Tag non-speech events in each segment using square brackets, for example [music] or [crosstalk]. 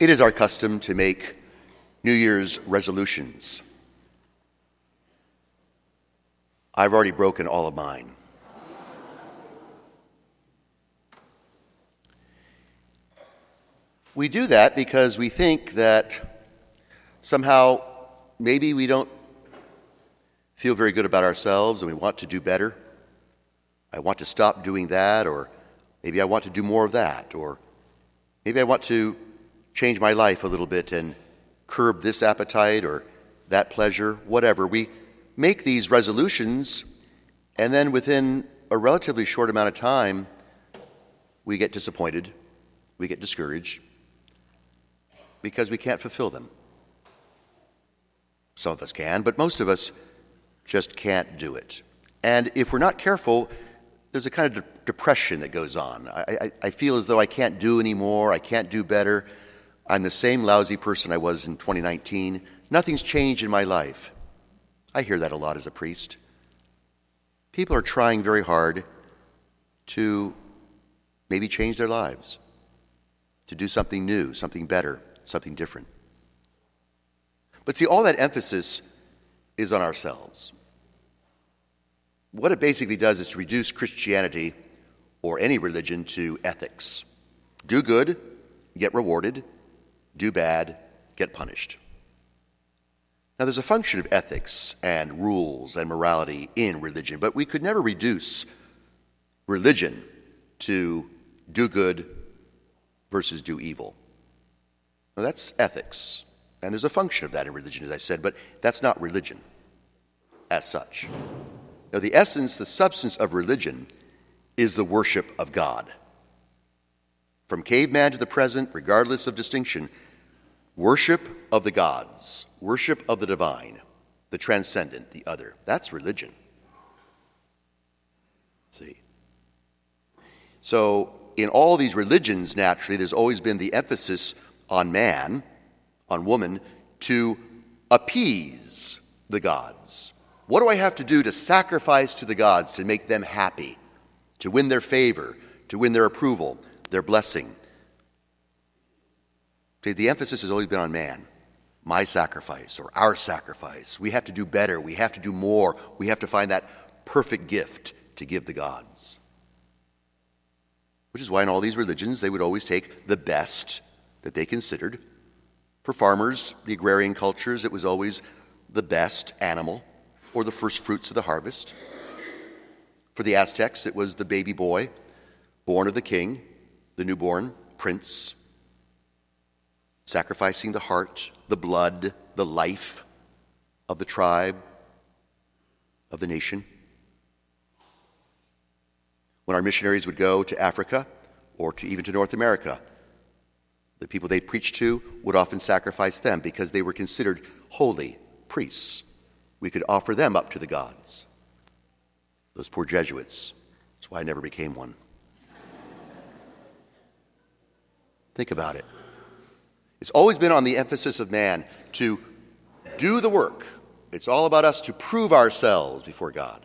It is our custom to make New Year's resolutions. I've already broken all of mine. We do that because we think that somehow maybe we don't feel very good about ourselves and we want to do better. I want to stop doing that, or maybe I want to do more of that, or maybe I want to change my life a little bit and curb this appetite or that pleasure, whatever. We make these resolutions, and then within a relatively short amount of time, we get disappointed, we get discouraged, because we can't fulfill them. Some of us can, but most of us just can't do it. And if we're not careful, there's a kind of de- depression that goes on. I, I, I, feel as though I can't do anymore, I can't do better. I'm the same lousy person I was in 2019. Nothing's changed in my life. I hear that a lot as a priest. People are trying very hard to maybe change their lives, to do something new, something better, something different. But see, all that emphasis is on ourselves. What it basically does is to reduce Christianity or any religion to ethics do good, get rewarded, do bad, get punished. Now, there's a function of ethics and rules and morality in religion, but we could never reduce religion to do good versus do evil. Now, that's ethics, and there's a function of that in religion, as I said, but that's not religion as such. Now, the essence, the substance of religion is the worship of God. From caveman to the present, regardless of distinction, worship of the gods, worship of the divine, the transcendent, the other. That's religion. See? So, in all these religions, naturally, there's always been the emphasis on man, on woman, to appease the gods what do I have to do to sacrifice to the gods to make them happy, to win their favor, to win their approval, their blessing? See, the emphasis has always been on man. My sacrifice or our sacrifice. We have to do better. We have to do more. We have to find that perfect gift to give the gods. Which is why in all these religions they would always take the best that they considered. For farmers, the agrarian cultures, it was always the best animal or the first fruits of the harvest. For the Aztecs, it was the baby boy, born of the king, the newborn prince, sacrificing the heart, the blood, the life of the tribe, of the nation. When our missionaries would go to Africa or to even to North America, the people they preached to would often sacrifice them because they were considered holy priests we could offer them up to the gods. Those poor Jesuits. That's why I never became one. Think about it. It's always been on the emphasis of man to do the work. It's all about us to prove ourselves before God.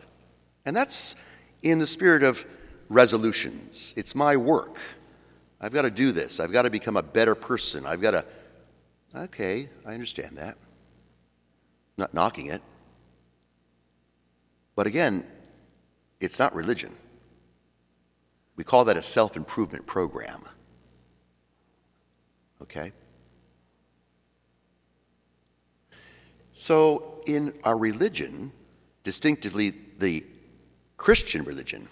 And that's in the spirit of resolutions. It's my work. I've got to do this. I've got to become a better person. I've got to. Okay, I understand that. Not knocking it. But again, it's not religion. We call that a self improvement program. Okay? So, in our religion, distinctively the Christian religion,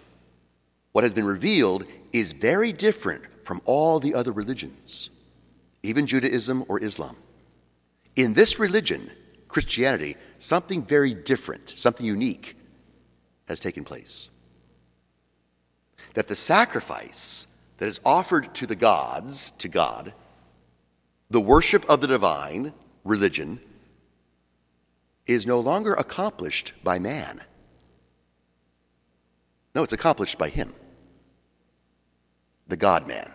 what has been revealed is very different from all the other religions, even Judaism or Islam. In this religion, Christianity, something very different, something unique has taken place. That the sacrifice that is offered to the gods, to God, the worship of the divine, religion, is no longer accomplished by man. No, it's accomplished by Him, the God man.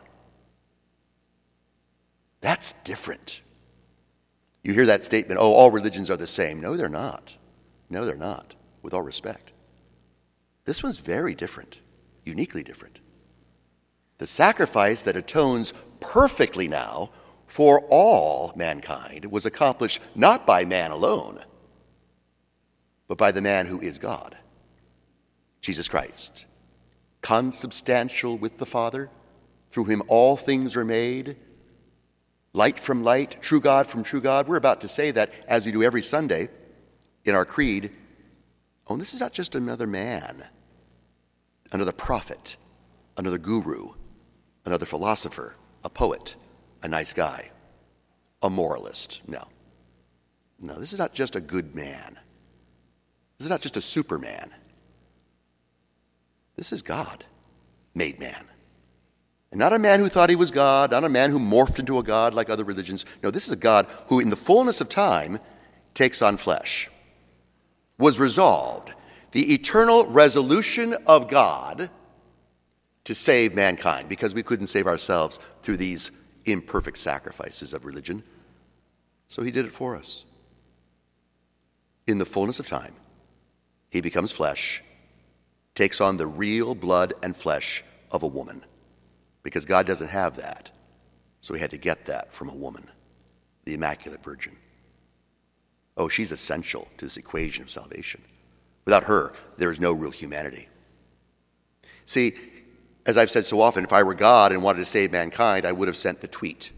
That's different. You hear that statement, oh, all religions are the same. No, they're not. No, they're not, with all respect. This one's very different, uniquely different. The sacrifice that atones perfectly now for all mankind was accomplished not by man alone, but by the man who is God, Jesus Christ, consubstantial with the Father, through whom all things are made, light from light, true God from true God. We're about to say that as we do every Sunday in our creed. Oh, this is not just another man, another prophet, another guru, another philosopher, a poet, a nice guy, a moralist. No. No, this is not just a good man. This is not just a superman. This is God, made man. And not a man who thought he was God, not a man who morphed into a God like other religions. No, this is a God who, in the fullness of time, takes on flesh. Was resolved. The eternal resolution of God to save mankind, because we couldn't save ourselves through these imperfect sacrifices of religion. So he did it for us. In the fullness of time, he becomes flesh, takes on the real blood and flesh of a woman, because God doesn't have that. So he had to get that from a woman, the Immaculate Virgin. Oh, she's essential to this equation of salvation. Without her, there is no real humanity. See, as I've said so often, if I were God and wanted to save mankind, I would have sent the tweet.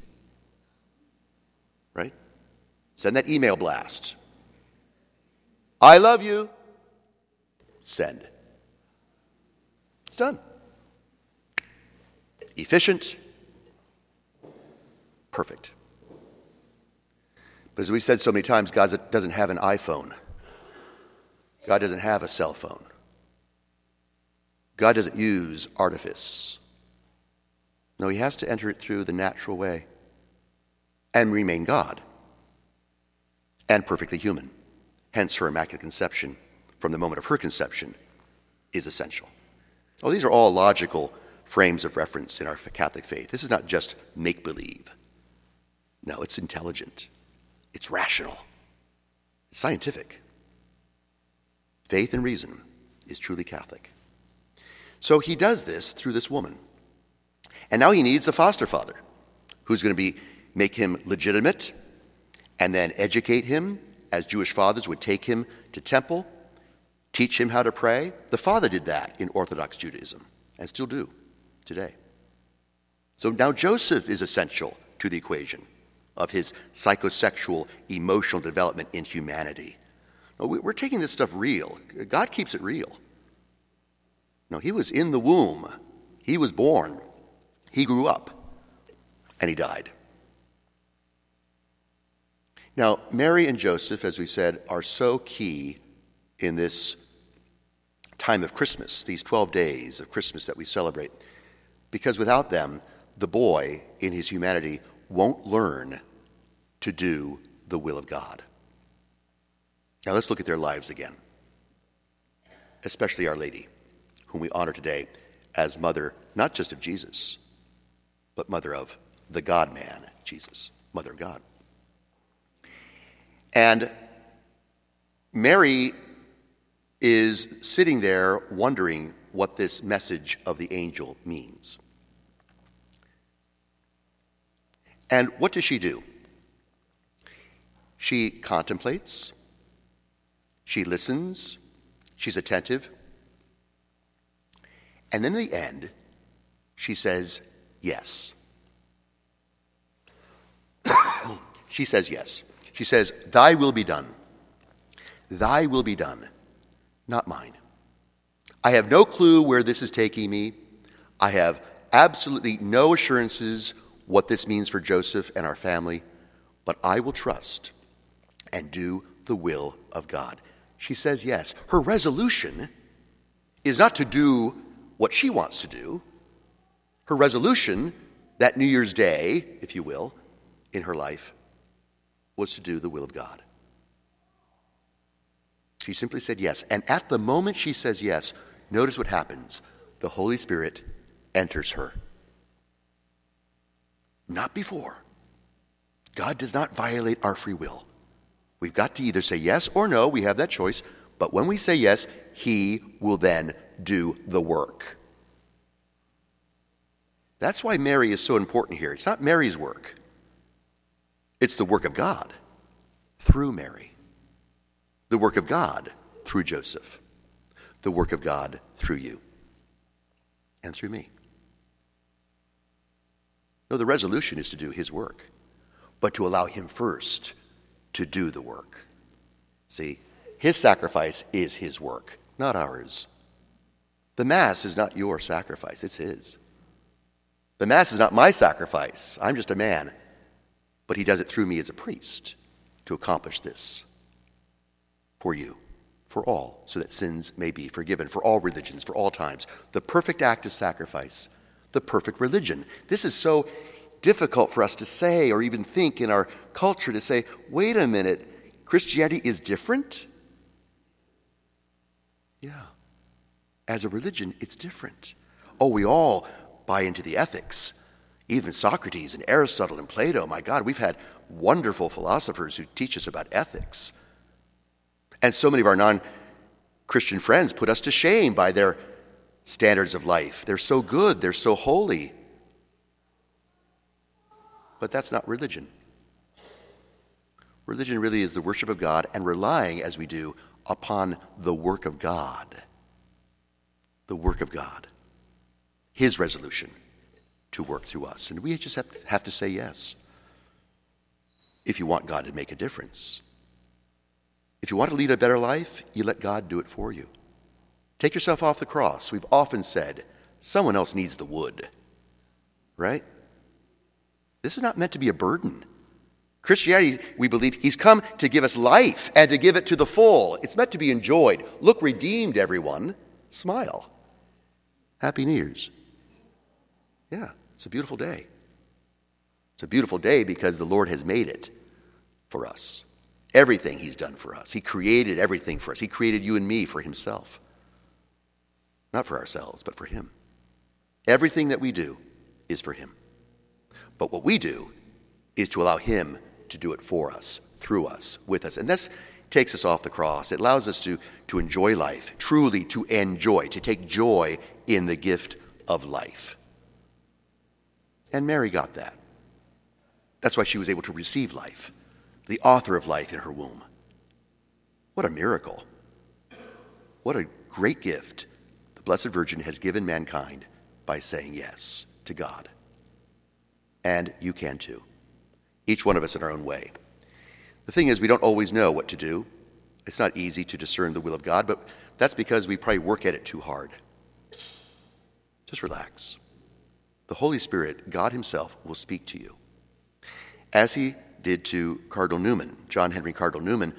Right? Send that email blast. I love you. Send. It's done. Efficient. Perfect. But as we've said so many times, God doesn't have an iPhone. God doesn't have a cell phone. God doesn't use artifice. No, he has to enter it through the natural way and remain God and perfectly human. Hence, her immaculate conception from the moment of her conception is essential. Oh, these are all logical frames of reference in our Catholic faith. This is not just make believe. No, it's intelligent, it's rational, it's scientific. Faith and reason is truly Catholic. So he does this through this woman. And now he needs a foster father who's going to be make him legitimate and then educate him as Jewish fathers would take him to temple, teach him how to pray. The father did that in Orthodox Judaism and still do today. So now Joseph is essential to the equation of his psychosexual emotional development in humanity. We're taking this stuff real. God keeps it real. No, he was in the womb. He was born. He grew up. And he died. Now, Mary and Joseph, as we said, are so key in this time of Christmas, these 12 days of Christmas that we celebrate, because without them, the boy in his humanity won't learn to do the will of God. Now, let's look at their lives again, especially Our Lady whom we honor today as mother, not just of Jesus, but mother of the God man, Jesus, mother of God. And Mary is sitting there wondering what this message of the angel means. And what does she do? She contemplates, she listens, she's attentive, and then in the end, she says, Yes. [coughs] she says, Yes. She says, Thy will be done. Thy will be done, not mine. I have no clue where this is taking me. I have absolutely no assurances what this means for Joseph and our family, but I will trust and do the will of God. She says yes. Her resolution is not to do what she wants to do. Her resolution that New Year's Day, if you will, in her life was to do the will of God. She simply said yes. And at the moment she says yes, notice what happens. The Holy Spirit enters her. Not before. God does not violate our free will. We've got to either say yes or no. We have that choice. But when we say yes, He will then do the work. That's why Mary is so important here. It's not Mary's work, It's the work of God through Mary, the work of God through Joseph, the work of God through you, and through me. No, the resolution is to do his work, but to allow him first to do the work. See, his sacrifice is his work, not ours. The Mass is not your sacrifice, it's his. The Mass is not my sacrifice. I'm just a man. But he does it through me as a priest to accomplish this for you, for all, so that sins may be forgiven, for all religions, for all times. The perfect act of sacrifice, the perfect religion. This is so difficult for us to say or even think in our culture to say, wait a minute, Christianity is different? Yeah. As a religion, it's different. Oh, we all buy into the ethics. Even Socrates and Aristotle and Plato, my God, we've had wonderful philosophers who teach us about ethics. And so many of our non Christian friends put us to shame by their standards of life. They're so good, they're so holy. But that's not religion. Religion really is the worship of God and relying, as we do, upon the work of God. The work of God. His resolution to work through us. And we just have to, say yes if you want God to make a difference. If you want to lead a better life, you let God do it for you. Take yourself off the cross. We've often said, someone else needs the wood, right? This is not meant to be a burden. Christianity, we believe, He's come to give us life and to give it to the full. It's meant to be enjoyed. Look redeemed, everyone. Smile. Happy New Year's. Yeah, it's a beautiful day. It's a beautiful day because the Lord has made it for us. Everything He's done for us. He created everything for us. He created you and me for Himself. Not for ourselves, but for Him. Everything that we do is for Him. But what we do is to allow Him to do it for us, through us, with us. And this takes us off the cross. It allows us to, to enjoy life, truly to enjoy, to take joy in the gift of life. And Mary got that. That's why she was able to receive life, the author of life in her womb. What a miracle. What a great gift the Blessed Virgin has given mankind by saying yes to God and you can too. Each one of us in our own way. The thing is, we don't always know what to do. It's not easy to discern the will of God, but that's because we probably work at it too hard. Just relax. The Holy Spirit, God Himself, will speak to you. As He did to Cardinal Newman, John Henry Cardinal Newman,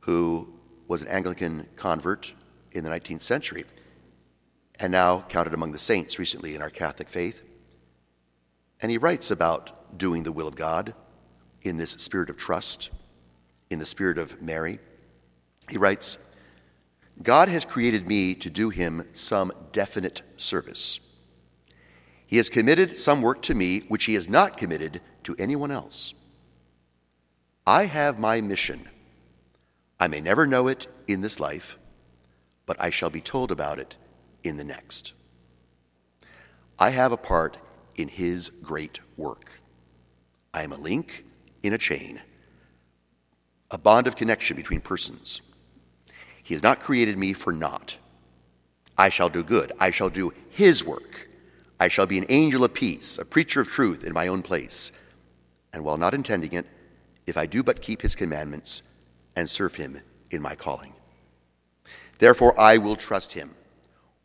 who was an Anglican convert in the 19th century and now counted among the saints recently in our Catholic faith. And he writes about doing the will of God in this spirit of trust, in the spirit of Mary. He writes, God has created me to do him some definite service. He has committed some work to me which he has not committed to anyone else. I have my mission. I may never know it in this life, but I shall be told about it in the next. I have a part in his great work. I am a link in a chain, a bond of connection between persons. He has not created me for naught. I shall do good. I shall do his work. I shall be an angel of peace, a preacher of truth in my own place. And while not intending it, if I do but keep his commandments and serve him in my calling. Therefore, I will trust him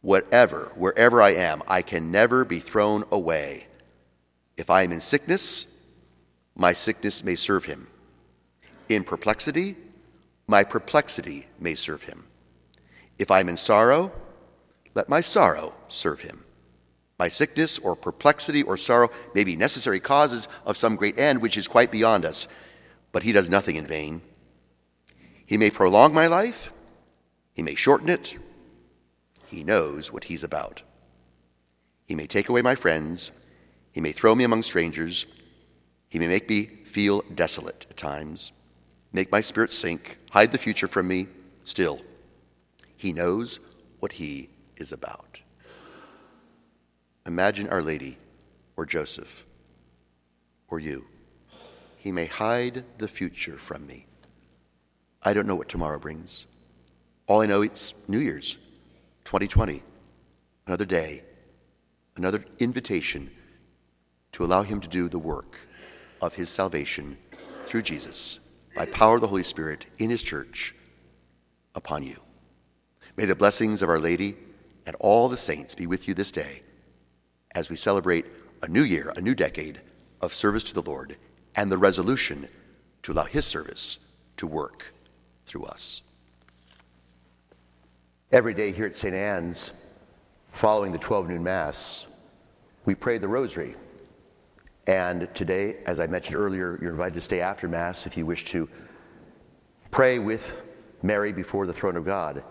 whatever, wherever I am, I can never be thrown away. If I am in sickness, my sickness may serve him. In perplexity, my perplexity may serve him. If I am in sorrow, let my sorrow serve him. My sickness or perplexity or sorrow may be necessary causes of some great end which is quite beyond us, but he does nothing in vain. He may prolong my life, he may shorten it, he knows what he's about. He may take away my friends. He may throw me among strangers. He may make me feel desolate at times, make my spirit sink, hide the future from me. Still, he knows what he is about. Imagine Our Lady or Joseph or you. He may hide the future from me. I don't know what tomorrow brings. All I know it's New Year's 2020, another day, another invitation to allow him to do the work of his salvation through Jesus by power of the Holy Spirit in his church upon you. May the blessings of Our Lady and all the saints be with you this day as we celebrate a new year, a new decade of service to the Lord and the resolution to allow his service to work through us. Every day here at St. Anne's, following the 12 noon Mass, we pray the Rosary. And today, as I mentioned earlier, you're invited to stay after Mass if you wish to pray with Mary before the throne of God.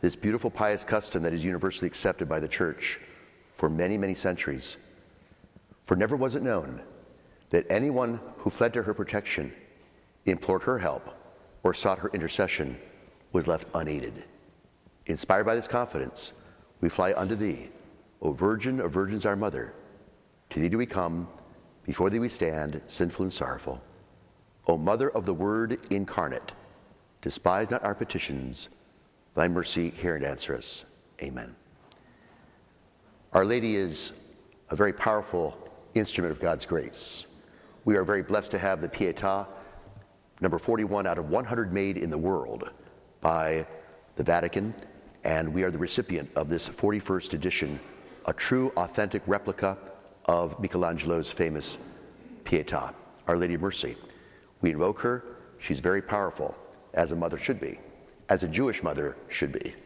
This beautiful pious custom that is universally accepted by the Church for many, many centuries. For never was it known that anyone who fled to her protection, implored her help, or sought her intercession was left unaided. Inspired by this confidence, we fly unto thee, O Virgin of Virgins, our Mother. To thee do we come, before thee we stand, sinful and sorrowful. O Mother of the Word incarnate, despise not our petitions. Thy mercy hear and answer us. Amen. Our Lady is a very powerful instrument of God's grace. We are very blessed to have the Pietà number 41 out of 100 made in the world by the Vatican, and we are the recipient of this 41st edition, a true, authentic replica of Michelangelo's famous Pietà, Our Lady of Mercy. We invoke her. She's very powerful, as a mother should be, as a Jewish mother should be.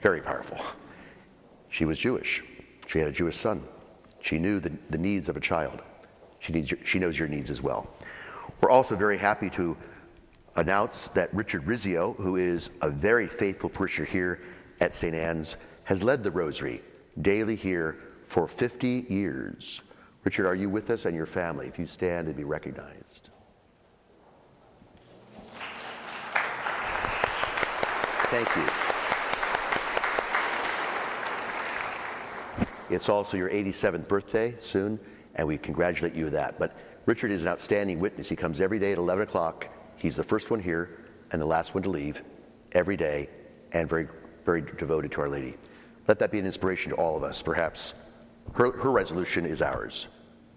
Very powerful. She was Jewish. She had a Jewish son. She knew the, the needs of a child. She, needs your, she knows your needs as well. We're also very happy to announce that Richard Rizzio, who is a very faithful parishioner here at St. Anne's, has led the Rosary daily here for 50 years. Richard, are you with us and your family? If you stand and be recognized. Thank you. It's also your 87th birthday soon, and we congratulate you with that. But Richard is an outstanding witness. He comes every day at 11 o'clock He's the first one here and the last one to leave every day and very, very devoted to Our Lady. Let that be an inspiration to all of us. Perhaps her, her resolution is ours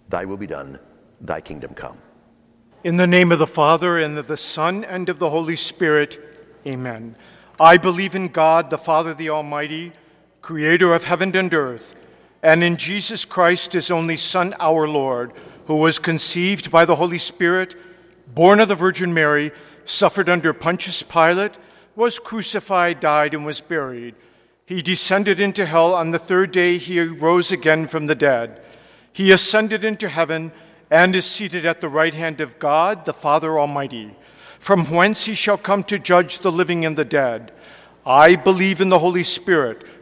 Thy will be done, thy kingdom come. In the name of the Father, and of the Son, and of the Holy Spirit, amen. I believe in God, the Father, the Almighty, creator of heaven and earth, and in Jesus Christ, his only Son, our Lord, who was conceived by the Holy Spirit born of the Virgin Mary, suffered under Pontius Pilate, was crucified, died, and was buried. He descended into hell. On the third day, he rose again from the dead. He ascended into heaven and is seated at the right hand of God, the Father Almighty, from whence he shall come to judge the living and the dead. I believe in the Holy Spirit,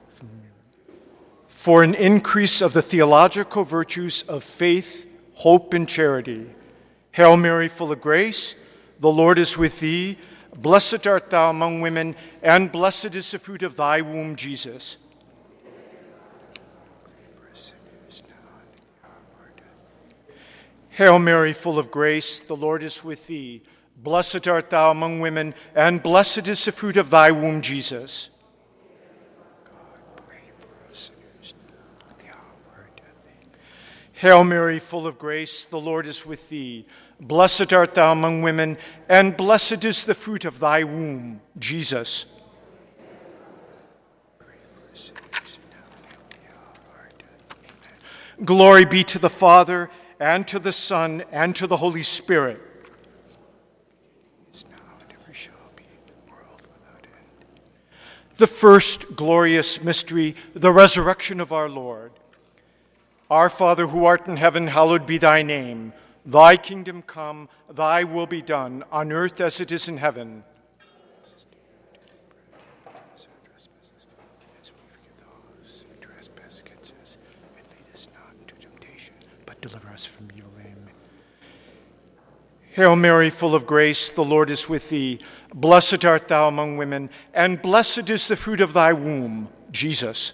for an increase of the theological virtues of faith, hope, and charity Hail Mary, full of grace, the Lord is with thee. Blessed art thou among women, and blessed is the fruit of thy womb, Jesus. Hail Mary, full of grace, the Lord is with thee. Blessed art thou among women, and blessed is the fruit of thy womb, Jesus. Hail Mary, full of grace, the Lord is with thee. Blessed art thou among women, and blessed is the fruit of thy womb, Jesus. Glory be to the Father, and to the Son, and to the Holy Spirit. The first glorious mystery, the resurrection of our Lord. Our Father who art in heaven, hallowed be thy name. Thy kingdom come, thy will be done, on earth as it is in heaven. Deliver us from evil. Amen. Hail Mary, full of grace, the Lord is with thee. Blessed art thou among women, and blessed is the fruit of thy womb, Jesus.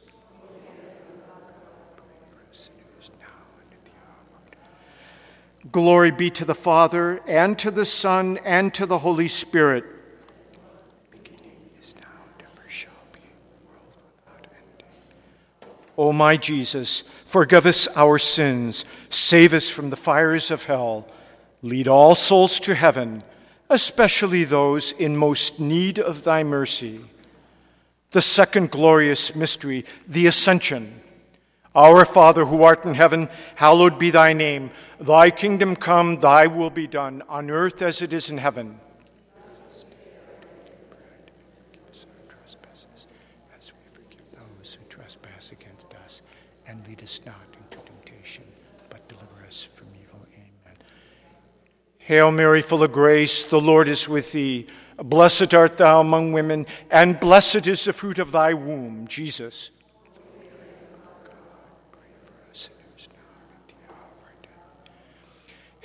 Glory be to the Father, and to the Son, and to the Holy Spirit. O my Jesus, forgive us our sins, save us from the fires of hell Lead all souls to heaven, especially those in most need of thy mercy. The second glorious mystery, the Ascension. Our Father who art in heaven, hallowed be thy name. Thy kingdom come, thy will be done, on earth as it is in heaven. As we forgive those who trespass against us, and lead us not into temptation, but deliver us from evil. Amen. Hail Mary, full of grace, the Lord is with thee. Blessed art thou among women, and blessed is the fruit of thy womb, Jesus.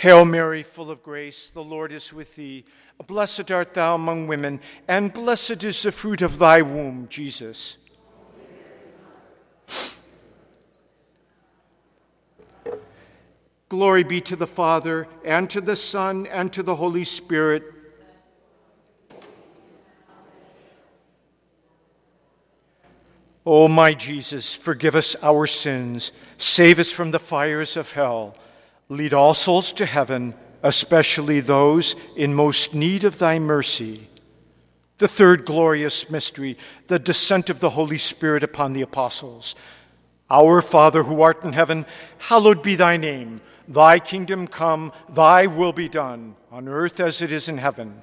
Hail Mary, full of grace, the Lord is with thee. Blessed art thou among women, and blessed is the fruit of thy womb, Jesus. Glory be to the Father, and to the Son, and to the Holy Spirit. O my Jesus, forgive us our sins, save us from the fires of hell, lead all souls to heaven, especially those in most need of thy mercy. The third glorious mystery, the descent of the Holy Spirit upon the apostles. Our Father who art in heaven, hallowed be thy name. Thy kingdom come, thy will be done, on earth as it is in heaven.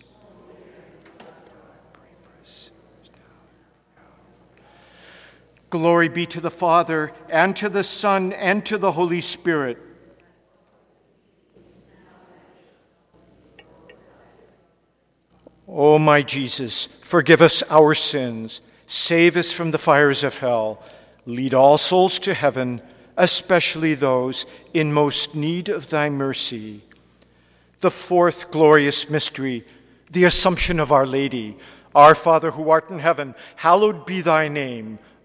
Glory be to the Father, and to the Son, and to the Holy Spirit. O my Jesus, forgive us our sins, save us from the fires of hell, lead all souls to heaven, especially those in most need of thy mercy. The fourth glorious mystery, the Assumption of Our Lady. Our Father who art in heaven, hallowed be thy name.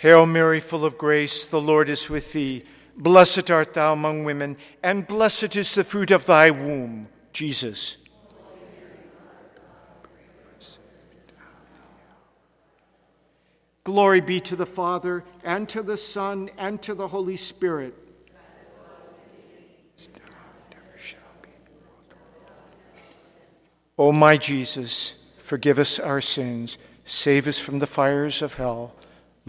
Hail Mary, full of grace, the Lord is with thee. Blessed art thou among women, and blessed is the fruit of thy womb, Jesus. Glory be to the Father, and to the Son, and to the Holy Spirit. O my Jesus, forgive us our sins, save us from the fires of hell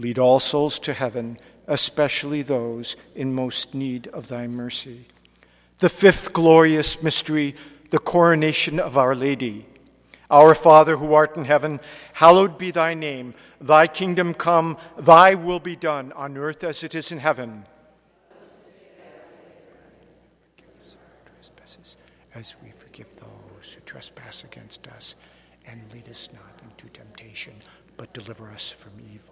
Lead all souls to heaven, especially those in most need of thy mercy. The fifth glorious mystery, the coronation of Our Lady. Our Father who art in heaven, hallowed be thy name. Thy kingdom come, thy will be done on earth as it is in heaven. As we forgive those who trespass against us, and lead us not into temptation, but deliver us from evil.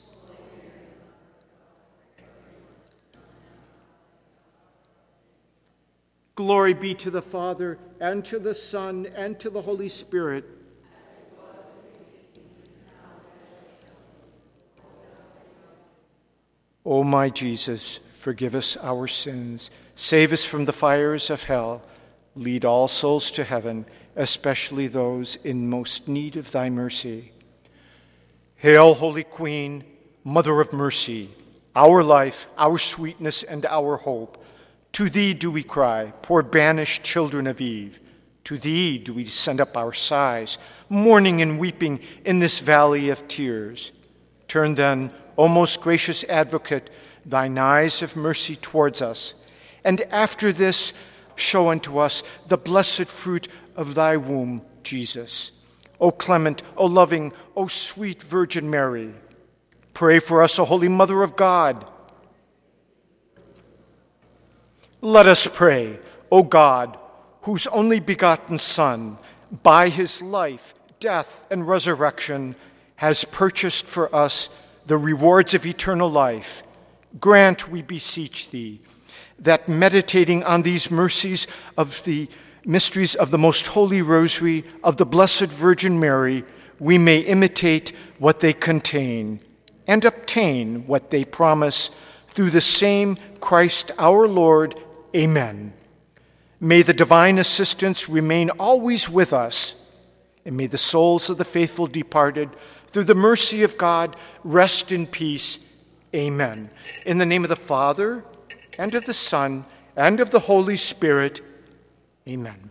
Glory be to the Father, and to the Son, and to the Holy Spirit. O O my Jesus, forgive us our sins, save us from the fires of hell, lead all souls to heaven, especially those in most need of thy mercy. Hail, Holy Queen, Mother of Mercy, our life, our sweetness, and our hope. To thee do we cry, poor banished children of Eve. To thee do we send up our sighs, mourning and weeping in this valley of tears. Turn then, O most gracious advocate, thine eyes of mercy towards us, and after this show unto us the blessed fruit of thy womb, Jesus. O clement, O loving, O sweet Virgin Mary, pray for us, O Holy Mother of God. Let us pray, O God, whose only begotten Son, by his life, death, and resurrection, has purchased for us the rewards of eternal life, grant, we beseech thee, that meditating on these mercies of the mysteries of the most holy rosary of the Blessed Virgin Mary, we may imitate what they contain and obtain what they promise through the same Christ our Lord. Amen. May the divine assistance remain always with us, and may the souls of the faithful departed through the mercy of God, rest in peace. Amen. In the name of the Father, and of the Son, and of the Holy Spirit. Amen.